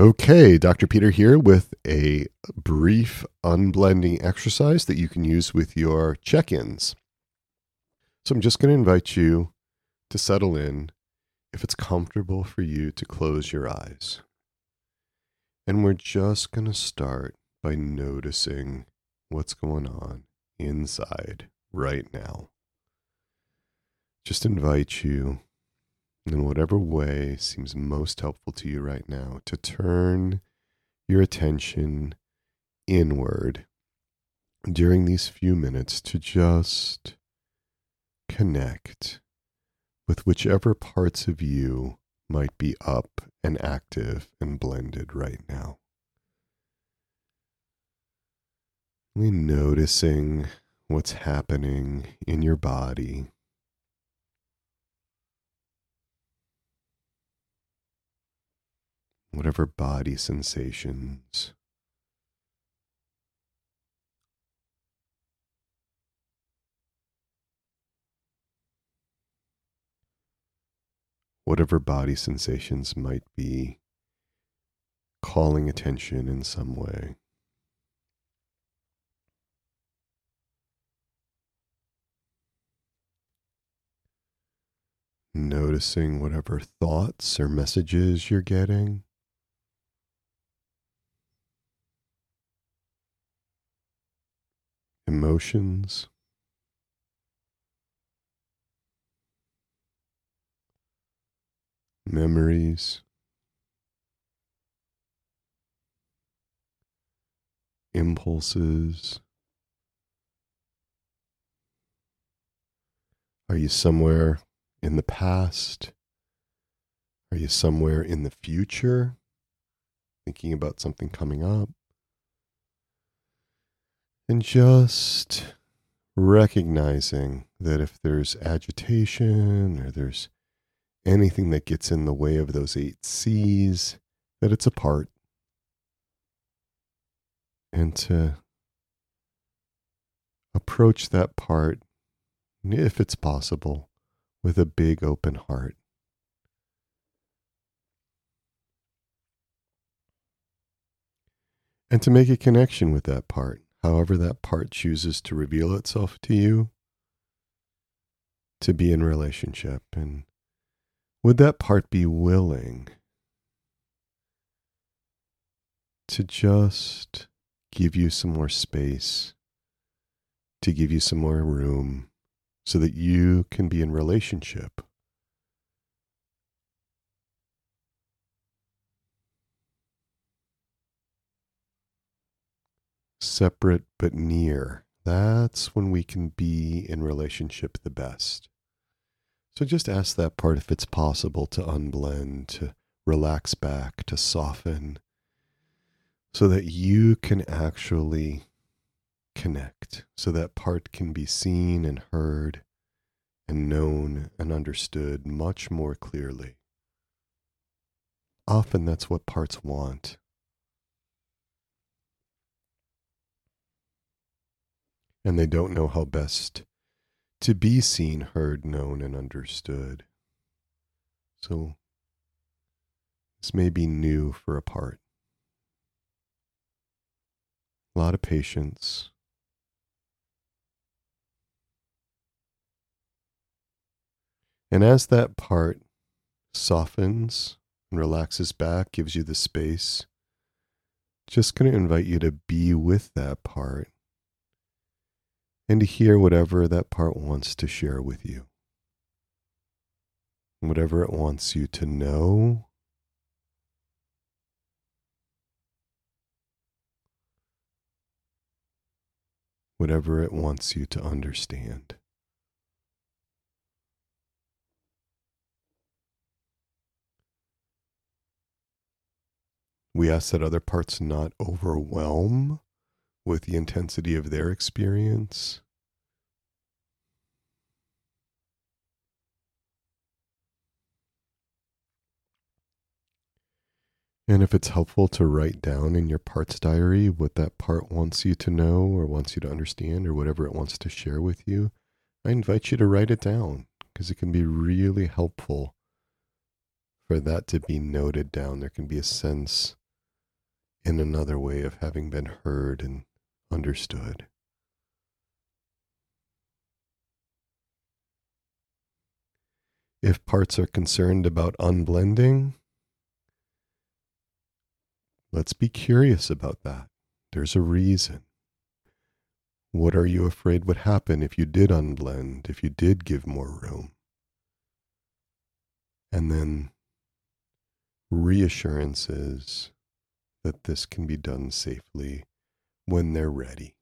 Okay, Dr. Peter here with a brief unblending exercise that you can use with your check ins. So I'm just going to invite you to settle in if it's comfortable for you to close your eyes. And we're just going to start by noticing what's going on inside right now. Just invite you in whatever way seems most helpful to you right now to turn your attention inward during these few minutes to just connect with whichever parts of you might be up and active and blended right now. Really noticing what's happening in your body whatever body sensations. Whatever body sensations might be calling attention in some way. Noticing whatever thoughts or messages you're getting. Emotions. Memories, impulses. Are you somewhere in the past? Are you somewhere in the future? Thinking about something coming up? And just recognizing that if there's agitation or there's anything that gets in the way of those eight C's, that it's a part. And to approach that part, if it's possible, with a big open heart. And to make a connection with that part however that part chooses to reveal itself to you, to be in relationship. And would that part be willing to just give you some more space, to give you some more room, so that you can be in relationship separate but near, that's when we can be in relationship the best. So just ask that part if it's possible to unblend, to relax back, to soften, so that you can actually connect, so that part can be seen and heard and known and understood much more clearly. Often that's what parts want. And they don't know how best to be seen, heard, known, and understood. So, this may be new for a part. A lot of patience. And as that part softens and relaxes back, gives you the space, just going to invite you to be with that part and to hear whatever that part wants to share with you. Whatever it wants you to know. Whatever it wants you to understand. We ask that other parts not overwhelm with the intensity of their experience. And if it's helpful to write down in your parts diary what that part wants you to know or wants you to understand or whatever it wants to share with you, I invite you to write it down because it can be really helpful for that to be noted down. There can be a sense in another way of having been heard and understood. If parts are concerned about unblending, let's be curious about that. There's a reason. What are you afraid would happen if you did unblend, if you did give more room? And then reassurances that this can be done safely when they're ready.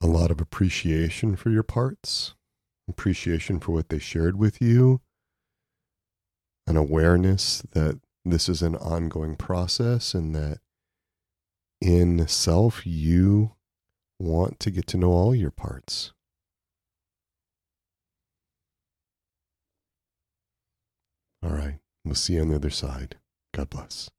A lot of appreciation for your parts, appreciation for what they shared with you, an awareness that this is an ongoing process and that in self, you want to get to know all your parts. All right. We'll see you on the other side. God bless.